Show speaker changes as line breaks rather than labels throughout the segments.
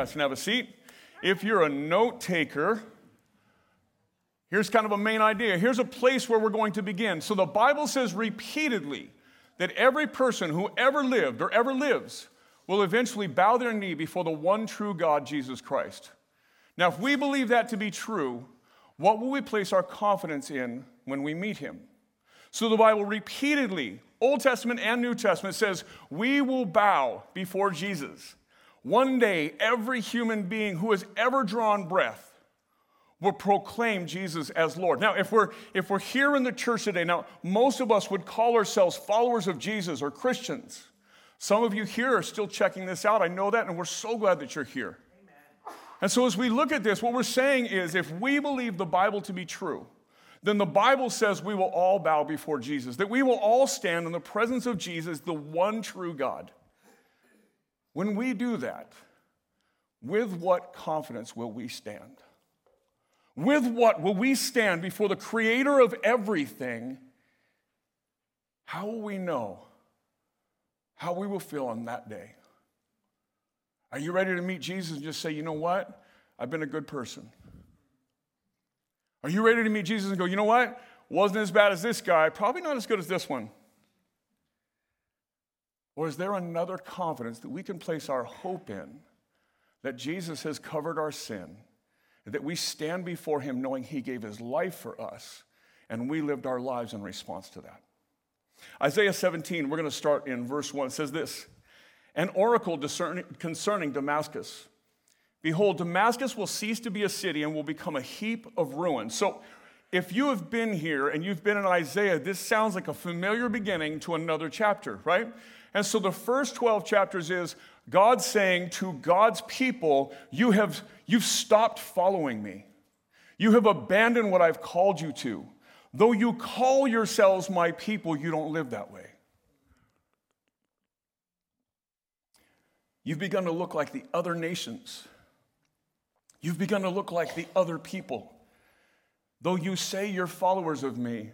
guys can have a seat. If you're a note taker, here's kind of a main idea. Here's a place where we're going to begin. So the Bible says repeatedly that every person who ever lived or ever lives will eventually bow their knee before the one true God, Jesus Christ. Now, if we believe that to be true, what will we place our confidence in when we meet him? So the Bible repeatedly, Old Testament and New Testament, says we will bow before Jesus. One day, every human being who has ever drawn breath will proclaim Jesus as Lord. Now, if we're, if we're here in the church today, now, most of us would call ourselves followers of Jesus or Christians. Some of you here are still checking this out. I know that, and we're so glad that you're here. Amen. And so, as we look at this, what we're saying is if we believe the Bible to be true, then the Bible says we will all bow before Jesus, that we will all stand in the presence of Jesus, the one true God. When we do that, with what confidence will we stand? With what will we stand before the creator of everything? How will we know how we will feel on that day? Are you ready to meet Jesus and just say, you know what? I've been a good person. Are you ready to meet Jesus and go, you know what? Wasn't as bad as this guy, probably not as good as this one. Or is there another confidence that we can place our hope in that Jesus has covered our sin, that we stand before him knowing he gave his life for us, and we lived our lives in response to that? Isaiah 17, we're going to start in verse 1, says this An oracle concerning Damascus. Behold, Damascus will cease to be a city and will become a heap of ruins. So, if you have been here and you've been in Isaiah, this sounds like a familiar beginning to another chapter, right? And so the first 12 chapters is God saying to God's people, you have, You've stopped following me. You have abandoned what I've called you to. Though you call yourselves my people, you don't live that way. You've begun to look like the other nations. You've begun to look like the other people. Though you say you're followers of me,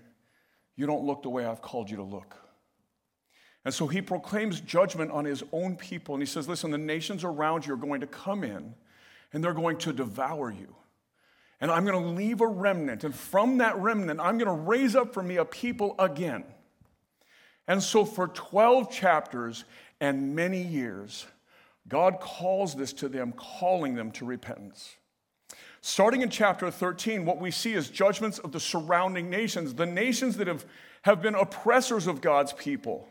you don't look the way I've called you to look. And so he proclaims judgment on his own people. And he says, Listen, the nations around you are going to come in and they're going to devour you. And I'm going to leave a remnant. And from that remnant, I'm going to raise up for me a people again. And so for 12 chapters and many years, God calls this to them, calling them to repentance. Starting in chapter 13, what we see is judgments of the surrounding nations, the nations that have, have been oppressors of God's people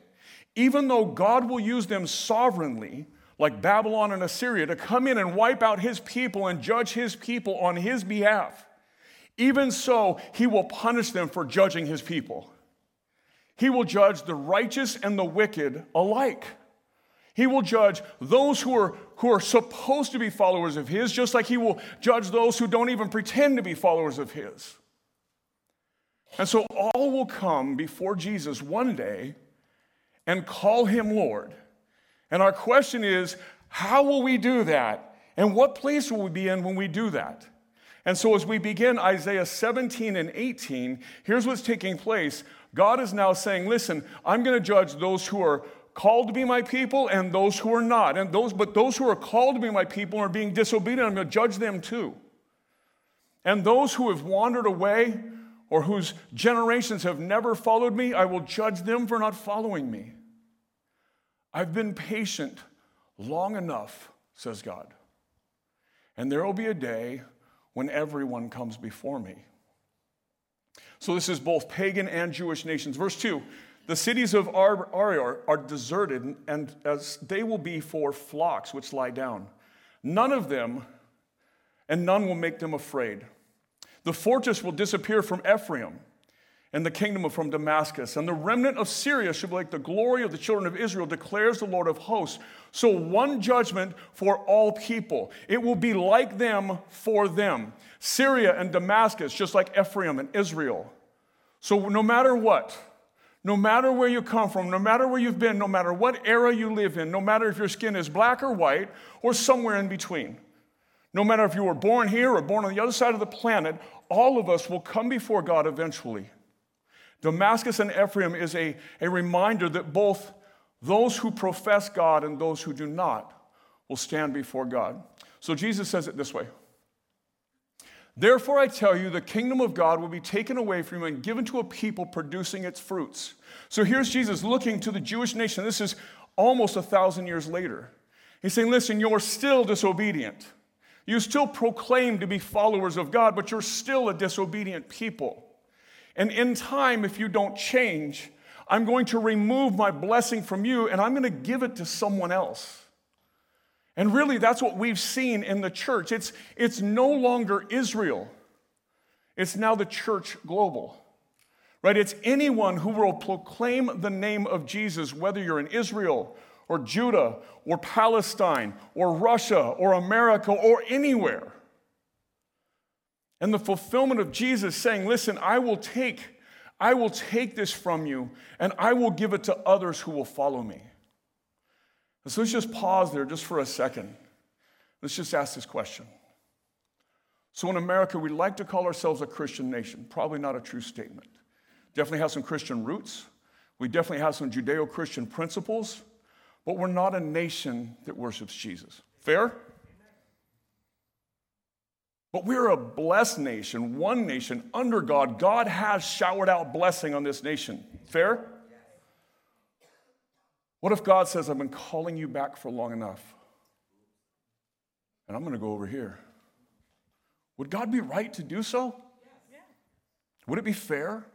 even though God will use them sovereignly, like Babylon and Assyria, to come in and wipe out his people and judge his people on his behalf, even so, he will punish them for judging his people. He will judge the righteous and the wicked alike. He will judge those who are, who are supposed to be followers of his, just like he will judge those who don't even pretend to be followers of his. And so all will come before Jesus one day and call him Lord. And our question is how will we do that? And what place will we be in when we do that? And so, as we begin Isaiah 17 and 18, here's what's taking place. God is now saying, Listen, I'm going to judge those who are called to be my people and those who are not. And those, but those who are called to be my people are being disobedient. I'm going to judge them too. And those who have wandered away or whose generations have never followed me, I will judge them for not following me. I've been patient long enough, says God. And there will be a day when everyone comes before me. So this is both pagan and Jewish nations. Verse 2 The cities of Ar are deserted, and as they will be for flocks which lie down. None of them, and none will make them afraid. The fortress will disappear from Ephraim and the kingdom of from Damascus. And the remnant of Syria shall be like the glory of the children of Israel, declares the Lord of hosts. So, one judgment for all people. It will be like them for them. Syria and Damascus, just like Ephraim and Israel. So, no matter what, no matter where you come from, no matter where you've been, no matter what era you live in, no matter if your skin is black or white or somewhere in between, no matter if you were born here or born on the other side of the planet, all of us will come before God eventually. Damascus and Ephraim is a, a reminder that both those who profess God and those who do not will stand before God. So Jesus says it this way Therefore, I tell you, the kingdom of God will be taken away from you and given to a people producing its fruits. So here's Jesus looking to the Jewish nation. This is almost a thousand years later. He's saying, Listen, you're still disobedient. You still proclaim to be followers of God, but you're still a disobedient people. And in time, if you don't change, I'm going to remove my blessing from you and I'm going to give it to someone else. And really, that's what we've seen in the church. It's, it's no longer Israel, it's now the church global. Right? It's anyone who will proclaim the name of Jesus, whether you're in Israel or Judah or Palestine or Russia or America or anywhere. And the fulfillment of Jesus saying, Listen, I will take. I will take this from you and I will give it to others who will follow me. So let's just pause there just for a second. Let's just ask this question. So in America, we like to call ourselves a Christian nation. Probably not a true statement. Definitely have some Christian roots. We definitely have some Judeo Christian principles, but we're not a nation that worships Jesus. Fair? But we're a blessed nation, one nation under God. God has showered out blessing on this nation. Fair? What if God says, I've been calling you back for long enough, and I'm going to go over here? Would God be right to do so? Would it be fair?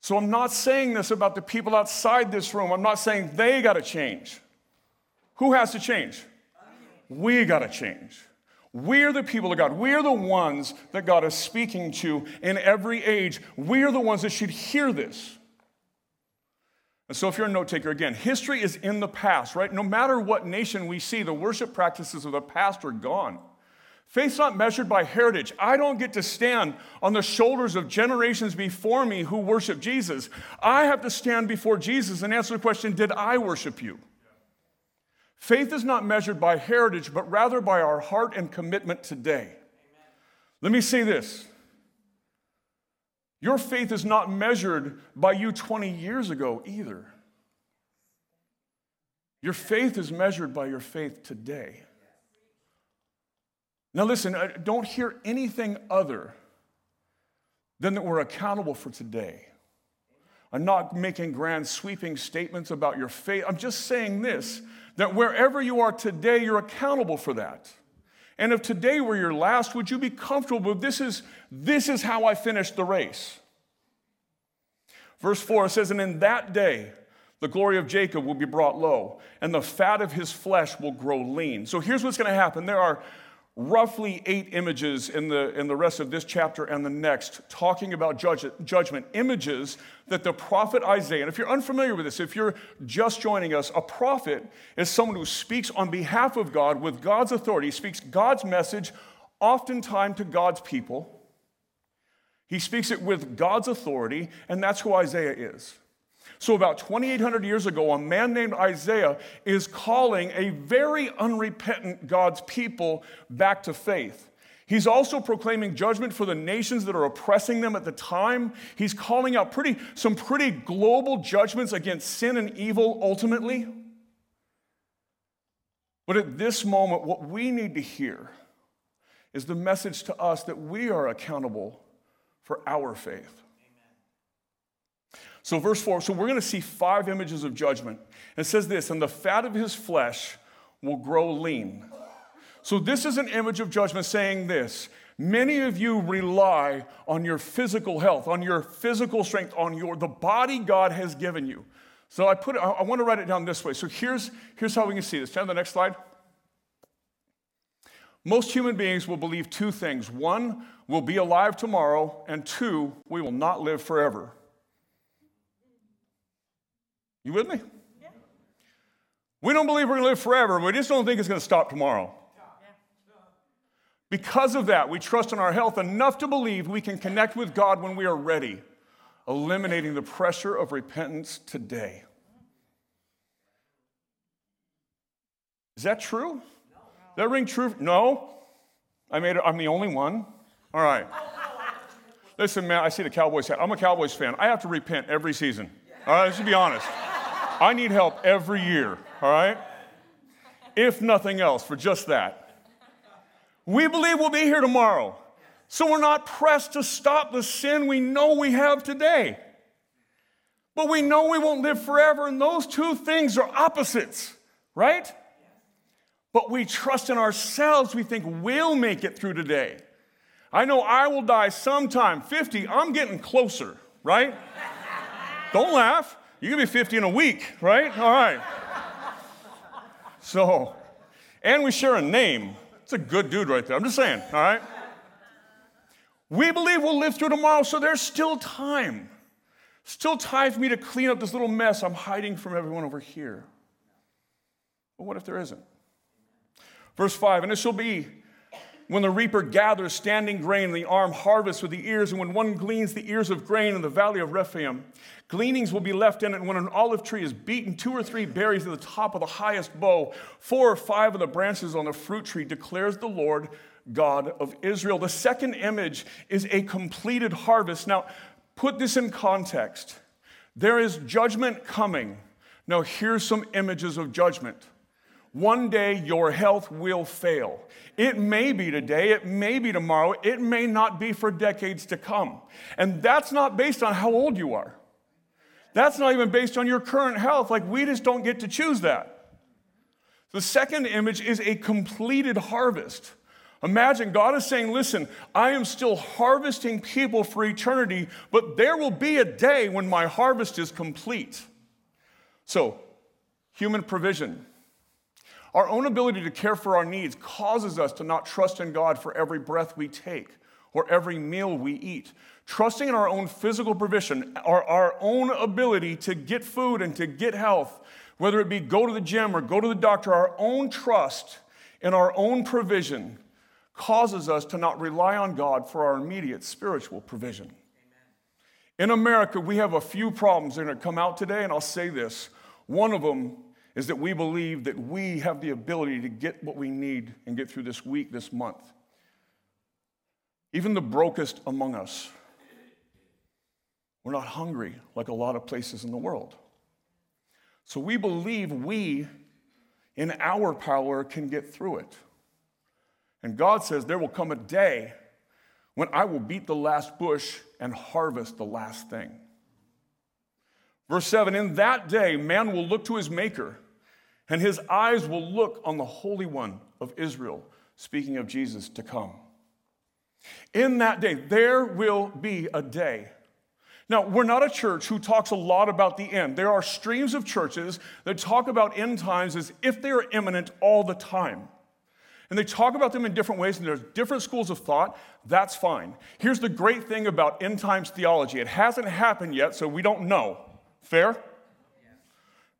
So I'm not saying this about the people outside this room. I'm not saying they got to change. Who has to change? We got to change. We're the people of God. We're the ones that God is speaking to in every age. We're the ones that should hear this. And so, if you're a note taker, again, history is in the past, right? No matter what nation we see, the worship practices of the past are gone. Faith's not measured by heritage. I don't get to stand on the shoulders of generations before me who worship Jesus. I have to stand before Jesus and answer the question Did I worship you? Faith is not measured by heritage, but rather by our heart and commitment today. Amen. Let me say this your faith is not measured by you 20 years ago either. Your faith is measured by your faith today. Now, listen, uh, don't hear anything other than that we're accountable for today. I'm not making grand sweeping statements about your faith. I'm just saying this that wherever you are today, you're accountable for that. And if today were your last, would you be comfortable with this is, this is how I finished the race? Verse 4 says, And in that day, the glory of Jacob will be brought low, and the fat of his flesh will grow lean. So here's what's going to happen. There are roughly eight images in the, in the rest of this chapter and the next talking about judge, judgment. Images that the prophet Isaiah, and if you're unfamiliar with this, if you're just joining us, a prophet is someone who speaks on behalf of God with God's authority, speaks God's message, oftentimes to God's people. He speaks it with God's authority, and that's who Isaiah is. So, about 2,800 years ago, a man named Isaiah is calling a very unrepentant God's people back to faith. He's also proclaiming judgment for the nations that are oppressing them at the time. He's calling out pretty, some pretty global judgments against sin and evil ultimately. But at this moment, what we need to hear is the message to us that we are accountable for our faith. So, verse 4, so we're going to see five images of judgment. It says this, and the fat of his flesh will grow lean. So, this is an image of judgment saying this Many of you rely on your physical health, on your physical strength, on your the body God has given you. So I put I want to write it down this way. So here's, here's how we can see this. Turn to the next slide. Most human beings will believe two things. One, we'll be alive tomorrow, and two, we will not live forever. You with me? Yeah. We don't believe we're going to live forever. We just don't think it's going to stop tomorrow. Because of that, we trust in our health enough to believe we can connect with God when we are ready, eliminating the pressure of repentance today. Is that true? That ring true? No. I made it, I'm the only one. All right. Listen, man, I see the Cowboys hat. I'm a Cowboys fan. I have to repent every season. All right, let's be honest. I need help every year, all right? if nothing else, for just that. We believe we'll be here tomorrow. So we're not pressed to stop the sin we know we have today. But we know we won't live forever, and those two things are opposites, right? But we trust in ourselves. We think we'll make it through today. I know I will die sometime. 50, I'm getting closer, right? Don't laugh. You can be 50 in a week, right? All right. So, and we share a name. It's a good dude right there. I'm just saying, all right? We believe we'll live through tomorrow, so there's still time. Still time for me to clean up this little mess I'm hiding from everyone over here. But what if there isn't? Verse 5 And it shall be when the reaper gathers standing grain, the arm harvests with the ears, and when one gleans the ears of grain in the valley of Rephaim, gleanings will be left in it. And when an olive tree is beaten, two or three berries at the top of the highest bough, four or five of the branches on the fruit tree, declares the Lord God of Israel. The second image is a completed harvest. Now, put this in context. There is judgment coming. Now, here's some images of judgment. One day your health will fail. It may be today, it may be tomorrow, it may not be for decades to come. And that's not based on how old you are. That's not even based on your current health. Like, we just don't get to choose that. The second image is a completed harvest. Imagine God is saying, Listen, I am still harvesting people for eternity, but there will be a day when my harvest is complete. So, human provision. Our own ability to care for our needs causes us to not trust in God for every breath we take or every meal we eat. Trusting in our own physical provision, our, our own ability to get food and to get health, whether it be go to the gym or go to the doctor, our own trust in our own provision causes us to not rely on God for our immediate spiritual provision. In America, we have a few problems that are going to come out today, and I'll say this. One of them is that we believe that we have the ability to get what we need and get through this week, this month. Even the brokest among us, we're not hungry like a lot of places in the world. So we believe we, in our power, can get through it. And God says, There will come a day when I will beat the last bush and harvest the last thing. Verse 7 In that day, man will look to his Maker, and his eyes will look on the Holy One of Israel, speaking of Jesus to come. In that day, there will be a day. Now, we're not a church who talks a lot about the end. There are streams of churches that talk about end times as if they are imminent all the time. And they talk about them in different ways, and there's different schools of thought. That's fine. Here's the great thing about end times theology it hasn't happened yet, so we don't know. Fair?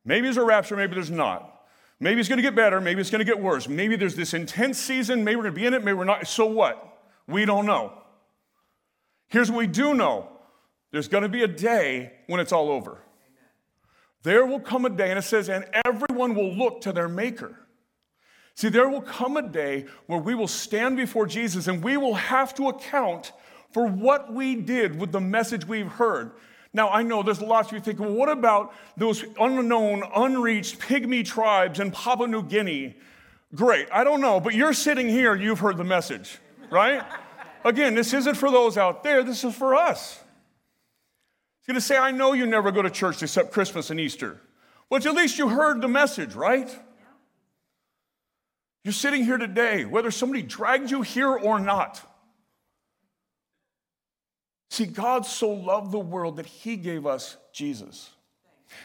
Maybe there's a rapture, maybe there's not. Maybe it's going to get better, maybe it's going to get worse. Maybe there's this intense season, maybe we're going to be in it, maybe we're not. So what? We don't know. Here's what we do know there's going to be a day when it's all over. There will come a day, and it says, and everyone will look to their Maker. See, there will come a day where we will stand before Jesus and we will have to account for what we did with the message we've heard. Now, I know there's lots of you thinking, well, what about those unknown, unreached pygmy tribes in Papua New Guinea? Great, I don't know, but you're sitting here, you've heard the message, right? Again, this isn't for those out there, this is for us. He's gonna say, I know you never go to church except Christmas and Easter, but at least you heard the message, right? You're sitting here today, whether somebody dragged you here or not. See, God so loved the world that He gave us Jesus.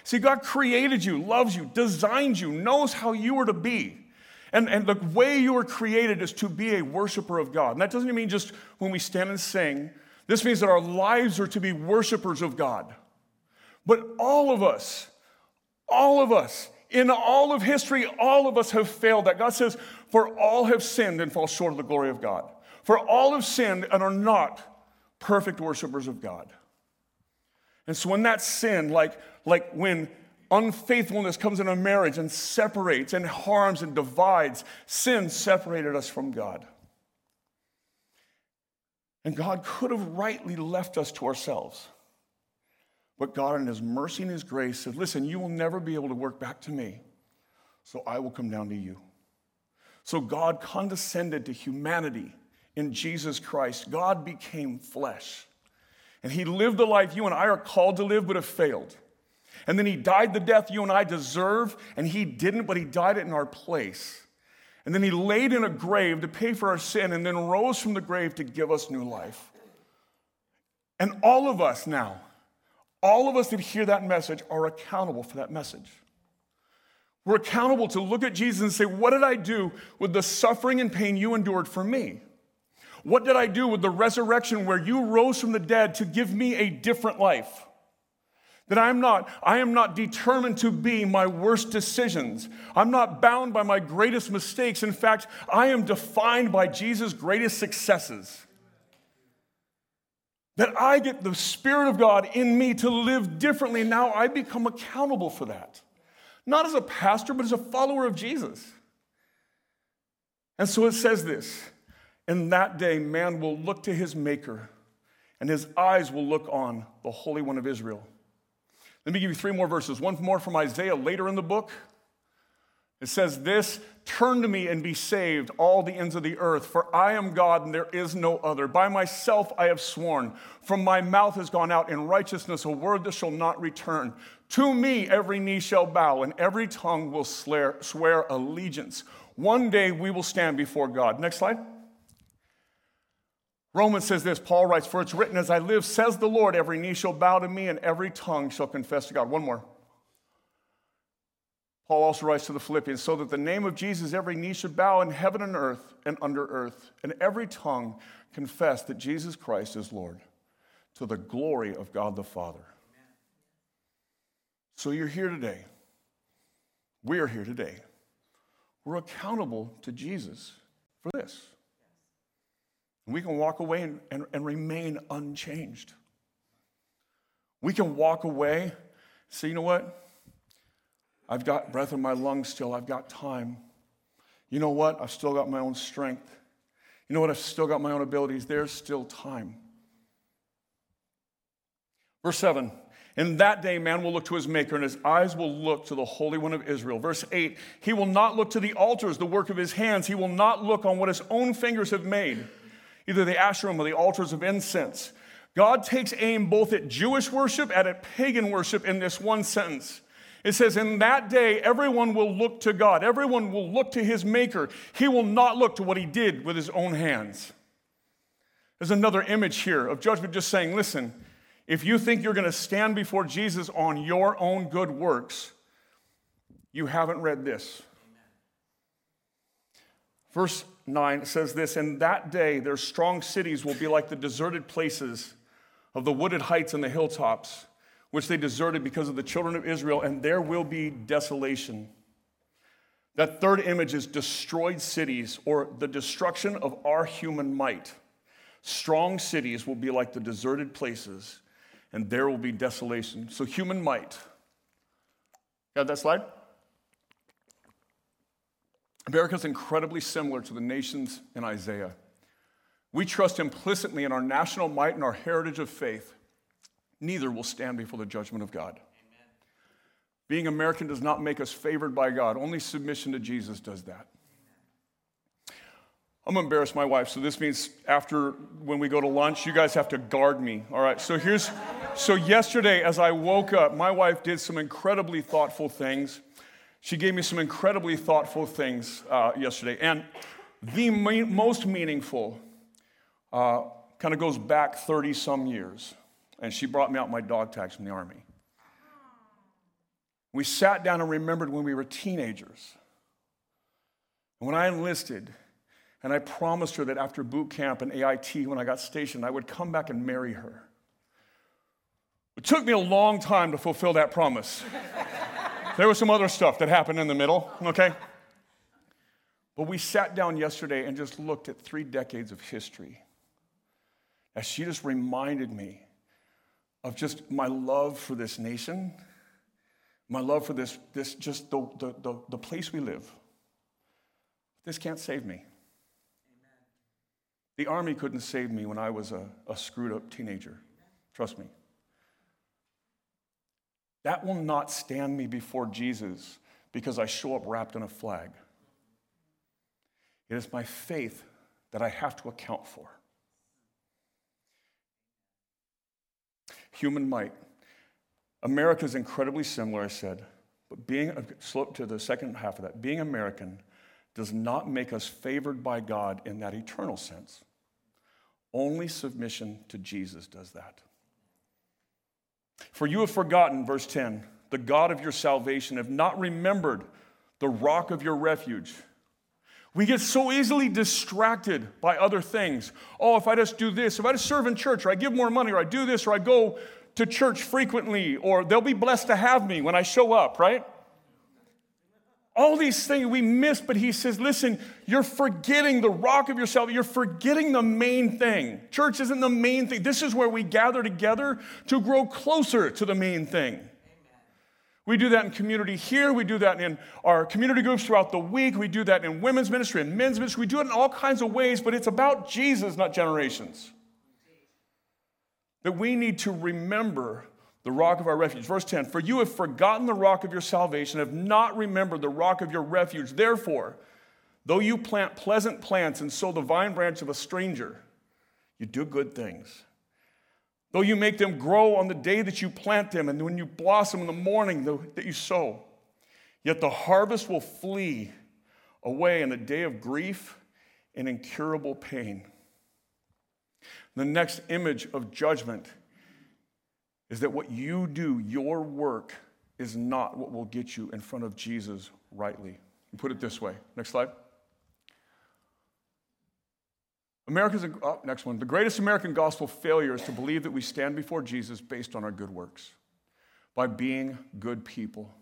See, God created you, loves you, designed you, knows how you are to be. And, and the way you were created is to be a worshiper of God. And that doesn't mean just when we stand and sing. This means that our lives are to be worshipers of God. But all of us, all of us, in all of history, all of us have failed that. God says, For all have sinned and fall short of the glory of God. For all have sinned and are not perfect worshipers of God. And so when that sin, like, like when unfaithfulness comes in a marriage and separates and harms and divides, sin separated us from God. And God could have rightly left us to ourselves. But God, in His mercy and His grace, said, Listen, you will never be able to work back to me, so I will come down to you. So God condescended to humanity in Jesus Christ. God became flesh. And he lived the life you and I are called to live but have failed. And then he died the death you and I deserve, and he didn't, but he died it in our place. And then he laid in a grave to pay for our sin and then rose from the grave to give us new life. And all of us now, all of us that hear that message are accountable for that message. We're accountable to look at Jesus and say, What did I do with the suffering and pain you endured for me? What did I do with the resurrection where you rose from the dead to give me a different life? That I'm not, I am not determined to be my worst decisions. I'm not bound by my greatest mistakes. In fact, I am defined by Jesus' greatest successes. That I get the Spirit of God in me to live differently. Now I become accountable for that. Not as a pastor, but as a follower of Jesus. And so it says this In that day, man will look to his Maker, and his eyes will look on the Holy One of Israel. Let me give you three more verses. One more from Isaiah later in the book. It says this Turn to me and be saved, all the ends of the earth, for I am God and there is no other. By myself I have sworn. From my mouth has gone out in righteousness a word that shall not return. To me every knee shall bow and every tongue will swear, allegiance. One day we will stand before God. Next slide. Romans says this Paul writes, For it's written, As I live, says the Lord, every knee shall bow to me and every tongue shall confess to God. One more. Paul also writes to the Philippians, so that the name of Jesus, every knee should bow in heaven and earth and under earth, and every tongue confess that Jesus Christ is Lord, to the glory of God the Father. So you're here today. We are here today. We're accountable to Jesus for this. And we can walk away and, and, and remain unchanged. We can walk away, say, you know what? I've got breath in my lungs still. I've got time. You know what? I've still got my own strength. You know what? I've still got my own abilities. There's still time. Verse 7 In that day, man will look to his Maker, and his eyes will look to the Holy One of Israel. Verse 8 He will not look to the altars, the work of his hands. He will not look on what his own fingers have made, either the Asherim or the altars of incense. God takes aim both at Jewish worship and at pagan worship in this one sentence. It says, In that day, everyone will look to God. Everyone will look to his maker. He will not look to what he did with his own hands. There's another image here of judgment just saying, Listen, if you think you're going to stand before Jesus on your own good works, you haven't read this. Verse 9 says this In that day, their strong cities will be like the deserted places of the wooded heights and the hilltops which they deserted because of the children of Israel, and there will be desolation. That third image is destroyed cities or the destruction of our human might. Strong cities will be like the deserted places, and there will be desolation. So, human might. Got that slide? America is incredibly similar to the nations in Isaiah. We trust implicitly in our national might and our heritage of faith neither will stand before the judgment of God. Amen. Being American does not make us favored by God. Only submission to Jesus does that. I'm gonna embarrass my wife, so this means after when we go to lunch, you guys have to guard me. All right, so here's so yesterday as I woke up, my wife did some incredibly thoughtful things. She gave me some incredibly thoughtful things uh, yesterday. And the most meaningful uh, kind of goes back 30 some years and she brought me out my dog tags from the Army. We sat down and remembered when we were teenagers. When I enlisted, and I promised her that after boot camp and AIT, when I got stationed, I would come back and marry her. It took me a long time to fulfill that promise. there was some other stuff that happened in the middle, okay? But we sat down yesterday and just looked at three decades of history as she just reminded me of just my love for this nation, my love for this, this just the, the, the, the place we live. This can't save me. Amen. The army couldn't save me when I was a, a screwed up teenager. Trust me. That will not stand me before Jesus because I show up wrapped in a flag. It is my faith that I have to account for. Human might. America is incredibly similar, I said, but being, slope to the second half of that, being American does not make us favored by God in that eternal sense. Only submission to Jesus does that. For you have forgotten, verse 10, the God of your salvation, have not remembered the rock of your refuge. We get so easily distracted by other things. Oh, if I just do this, if I just serve in church, or I give more money, or I do this, or I go to church frequently, or they'll be blessed to have me when I show up, right? All these things we miss, but he says, listen, you're forgetting the rock of yourself. You're forgetting the main thing. Church isn't the main thing. This is where we gather together to grow closer to the main thing. We do that in community here. We do that in our community groups throughout the week. We do that in women's ministry and men's ministry. We do it in all kinds of ways, but it's about Jesus, not generations. That we need to remember the rock of our refuge. Verse 10 For you have forgotten the rock of your salvation, have not remembered the rock of your refuge. Therefore, though you plant pleasant plants and sow the vine branch of a stranger, you do good things. Though you make them grow on the day that you plant them, and when you blossom in the morning that you sow, yet the harvest will flee away in a day of grief and incurable pain. The next image of judgment is that what you do, your work, is not what will get you in front of Jesus rightly. Put it this way. Next slide. America's, oh, next one. The greatest American gospel failure is to believe that we stand before Jesus based on our good works, by being good people.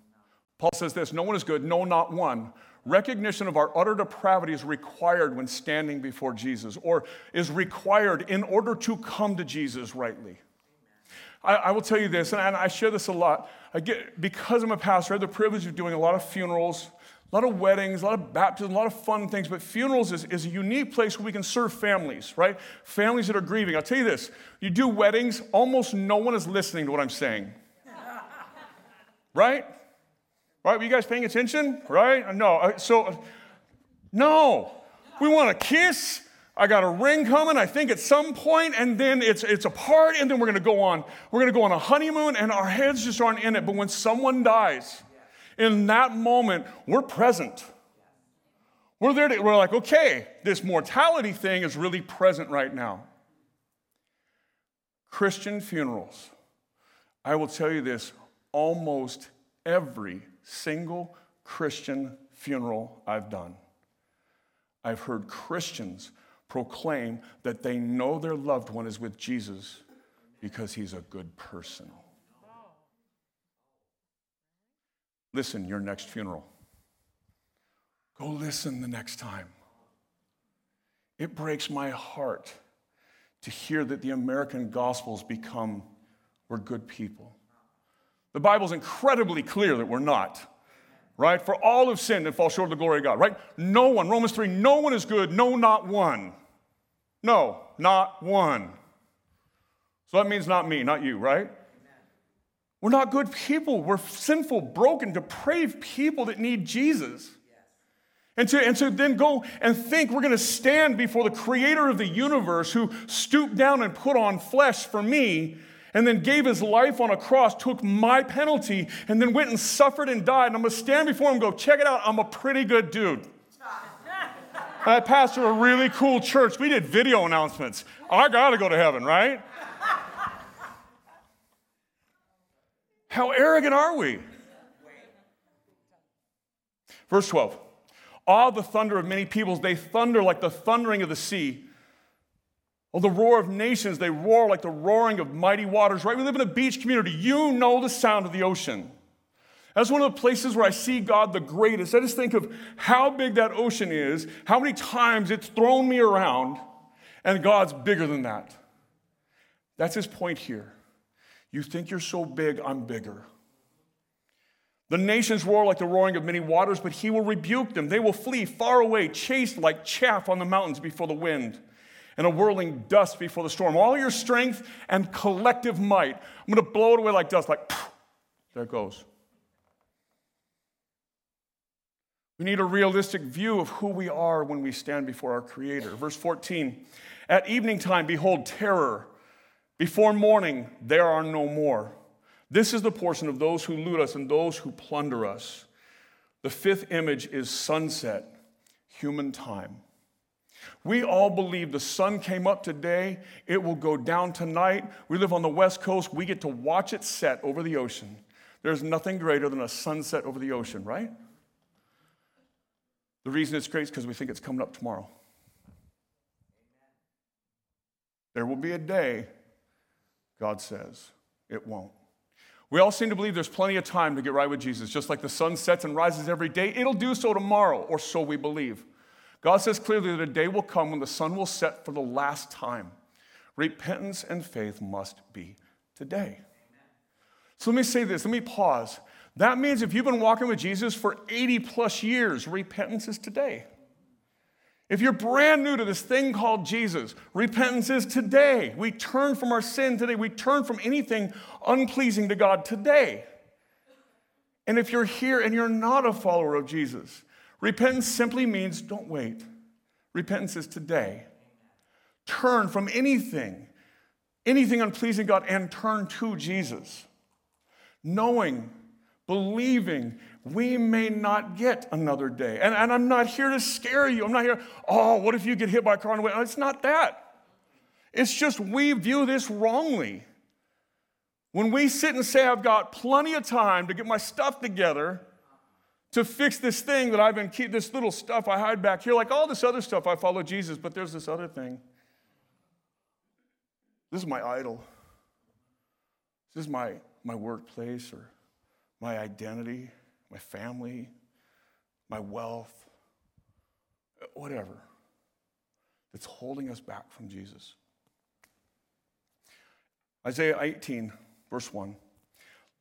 Paul says this No one is good, no, not one. Recognition of our utter depravity is required when standing before Jesus, or is required in order to come to Jesus rightly. I, I will tell you this, and I share this a lot. I get, because I'm a pastor, I have the privilege of doing a lot of funerals, a lot of weddings, a lot of baptisms, a lot of fun things, but funerals is, is a unique place where we can serve families, right? Families that are grieving. I'll tell you this you do weddings, almost no one is listening to what I'm saying. right? Right? Were you guys paying attention? Right? No. Uh, so, uh, no. We want to kiss. I got a ring coming, I think at some point, and then it's, it's a party, and then we're gonna go on, we're gonna go on a honeymoon, and our heads just aren't in it. But when someone dies, in that moment, we're present. We're there to, we're like, okay, this mortality thing is really present right now. Christian funerals, I will tell you this almost every single Christian funeral I've done, I've heard Christians proclaim that they know their loved one is with Jesus because he's a good person. Listen, your next funeral. Go listen the next time. It breaks my heart to hear that the American gospels become we're good people. The Bible's incredibly clear that we're not right? For all have sinned and fall short of the glory of God, right? No one, Romans 3, no one is good, no, not one. No, not one. So that means not me, not you, right? We're not good people. We're sinful, broken, depraved people that need Jesus. And to, and to then go and think we're going to stand before the creator of the universe who stooped down and put on flesh for me and then gave his life on a cross, took my penalty, and then went and suffered and died. And I'm going to stand before him and go, check it out, I'm a pretty good dude. I pastor a really cool church. We did video announcements. I got to go to heaven, right? How arrogant are we? Verse 12. All the thunder of many peoples. They thunder like the thundering of the sea. Oh, the roar of nations, they roar like the roaring of mighty waters, right? We live in a beach community. You know the sound of the ocean. That's one of the places where I see God the greatest. I just think of how big that ocean is, how many times it's thrown me around, and God's bigger than that. That's his point here. You think you're so big, I'm bigger. The nations roar like the roaring of many waters, but he will rebuke them. They will flee far away, chased like chaff on the mountains before the wind and a whirling dust before the storm. All your strength and collective might, I'm going to blow it away like dust, like, there it goes. We need a realistic view of who we are when we stand before our Creator. Verse 14 At evening time, behold, terror. Before morning, there are no more. This is the portion of those who loot us and those who plunder us. The fifth image is sunset, human time. We all believe the sun came up today, it will go down tonight. We live on the West Coast, we get to watch it set over the ocean. There's nothing greater than a sunset over the ocean, right? The reason it's great is because we think it's coming up tomorrow. There will be a day, God says. It won't. We all seem to believe there's plenty of time to get right with Jesus. Just like the sun sets and rises every day, it'll do so tomorrow, or so we believe. God says clearly that a day will come when the sun will set for the last time. Repentance and faith must be today. So let me say this, let me pause. That means if you've been walking with Jesus for 80 plus years, repentance is today. If you're brand new to this thing called Jesus, repentance is today. We turn from our sin today. We turn from anything unpleasing to God today. And if you're here and you're not a follower of Jesus, repentance simply means don't wait. Repentance is today. Turn from anything, anything unpleasing God, and turn to Jesus. Knowing, believing, we may not get another day. And, and I'm not here to scare you. I'm not here, oh, what if you get hit by a car on the way? It's not that. It's just we view this wrongly. When we sit and say, I've got plenty of time to get my stuff together to fix this thing that I've been keep this little stuff I hide back here, like all this other stuff, I follow Jesus, but there's this other thing. This is my idol. This is my, my workplace or my identity my family, my wealth, whatever, that's holding us back from Jesus. Isaiah 18, verse 1.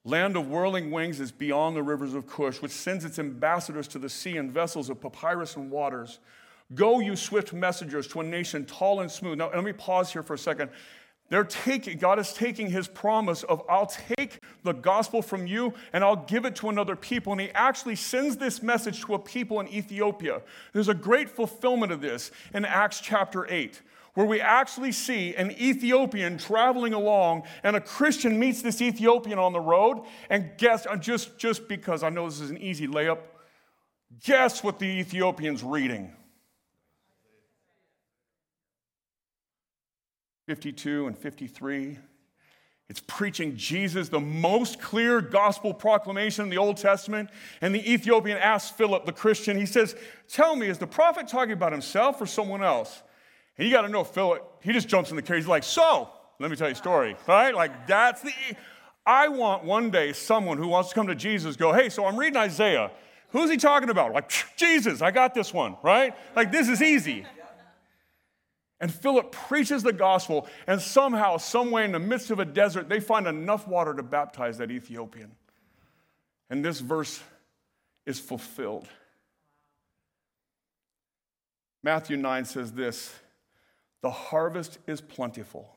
Land of whirling wings is beyond the rivers of Cush, which sends its ambassadors to the sea in vessels of papyrus and waters. Go, you swift messengers, to a nation tall and smooth. Now, let me pause here for a second. They're taking, God is taking his promise of, I'll take the gospel from you and I'll give it to another people. And he actually sends this message to a people in Ethiopia. There's a great fulfillment of this in Acts chapter 8, where we actually see an Ethiopian traveling along and a Christian meets this Ethiopian on the road. And guess, uh, just, just because I know this is an easy layup, guess what the Ethiopian's reading? 52 and 53. It's preaching Jesus, the most clear gospel proclamation in the Old Testament. And the Ethiopian asks Philip, the Christian, he says, Tell me, is the prophet talking about himself or someone else? And you got to know Philip, he just jumps in the carriage. He's like, So, let me tell you a story, right? Like, that's the. I want one day someone who wants to come to Jesus go, Hey, so I'm reading Isaiah. Who's he talking about? Like, Jesus, I got this one, right? Like, this is easy. And Philip preaches the gospel, and somehow, someway in the midst of a desert, they find enough water to baptize that Ethiopian. And this verse is fulfilled. Matthew 9 says this The harvest is plentiful,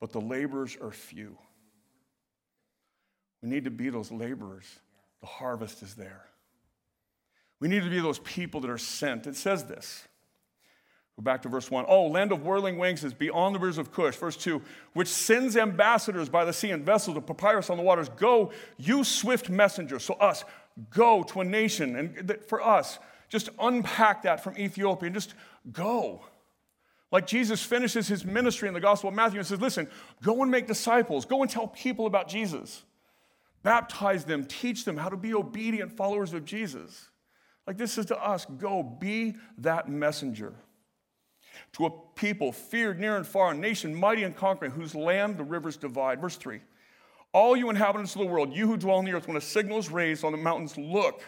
but the laborers are few. We need to be those laborers. The harvest is there. We need to be those people that are sent. It says this Go back to verse 1. Oh, land of whirling wings is beyond the rivers of Cush. Verse 2, which sends ambassadors by the sea and vessels of papyrus on the waters. Go, you swift messengers. So, us, go to a nation. And for us, just unpack that from Ethiopia and just go. Like Jesus finishes his ministry in the Gospel of Matthew and says, Listen, go and make disciples, go and tell people about Jesus. Baptize them, teach them how to be obedient followers of Jesus. Like this is to us go be that messenger to a people feared near and far, a nation mighty and conquering, whose land the rivers divide. Verse 3 All you inhabitants of the world, you who dwell on the earth, when a signal is raised on the mountains, look.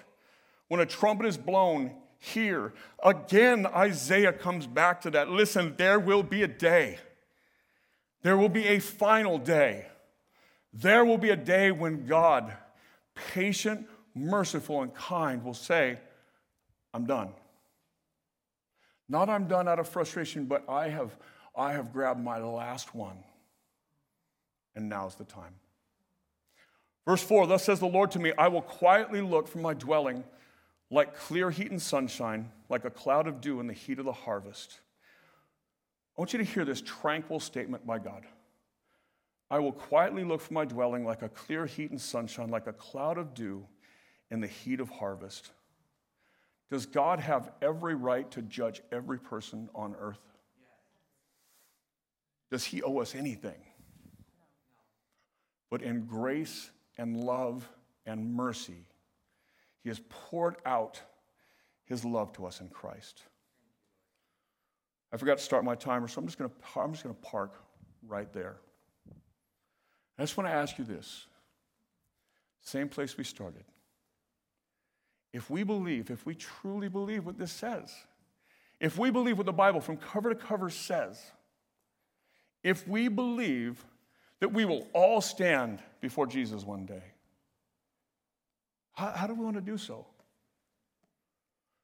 When a trumpet is blown, hear. Again, Isaiah comes back to that. Listen, there will be a day. There will be a final day. There will be a day when God, patient, merciful, and kind, will say, I'm done. Not I'm done out of frustration, but I have, I have grabbed my last one. And now's the time. Verse 4 Thus says the Lord to me, I will quietly look from my dwelling, like clear heat and sunshine, like a cloud of dew in the heat of the harvest. I want you to hear this tranquil statement by God. I will quietly look for my dwelling like a clear heat and sunshine, like a cloud of dew in the heat of harvest. Does God have every right to judge every person on earth? Does he owe us anything? But in grace and love and mercy, he has poured out his love to us in Christ. I forgot to start my timer, so I'm just going to, park right there. I just want to ask you this same place we started. If we believe, if we truly believe what this says, if we believe what the Bible from cover to cover says, if we believe that we will all stand before Jesus one day, how, how do we want to do so?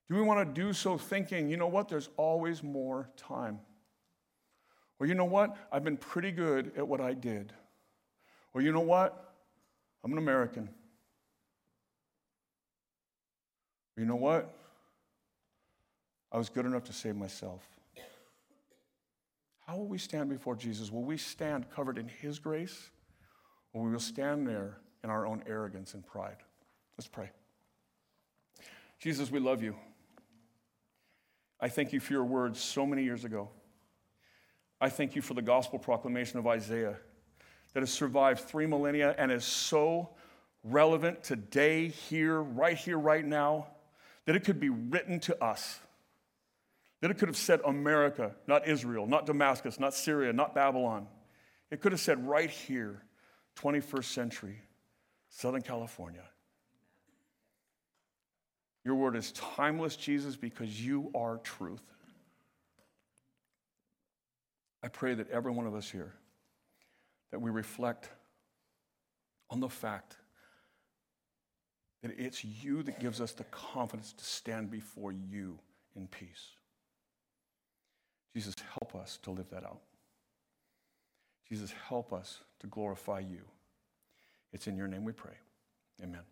Do we want to do so thinking, you know what, there's always more time? Or you know what, I've been pretty good at what I did. Or you know what, I'm an American. Or you know what, I was good enough to save myself. How will we stand before Jesus? Will we stand covered in His grace? Or will we stand there in our own arrogance and pride? Let's pray. Jesus, we love you. I thank you for your words so many years ago. I thank you for the gospel proclamation of Isaiah that has survived three millennia and is so relevant today, here, right here, right now, that it could be written to us. That it could have said America, not Israel, not Damascus, not Syria, not Babylon. It could have said right here, 21st century, Southern California. Your word is timeless, Jesus, because you are truth. I pray that every one of us here, that we reflect on the fact that it's you that gives us the confidence to stand before you in peace. Jesus, help us to live that out. Jesus, help us to glorify you. It's in your name we pray. Amen.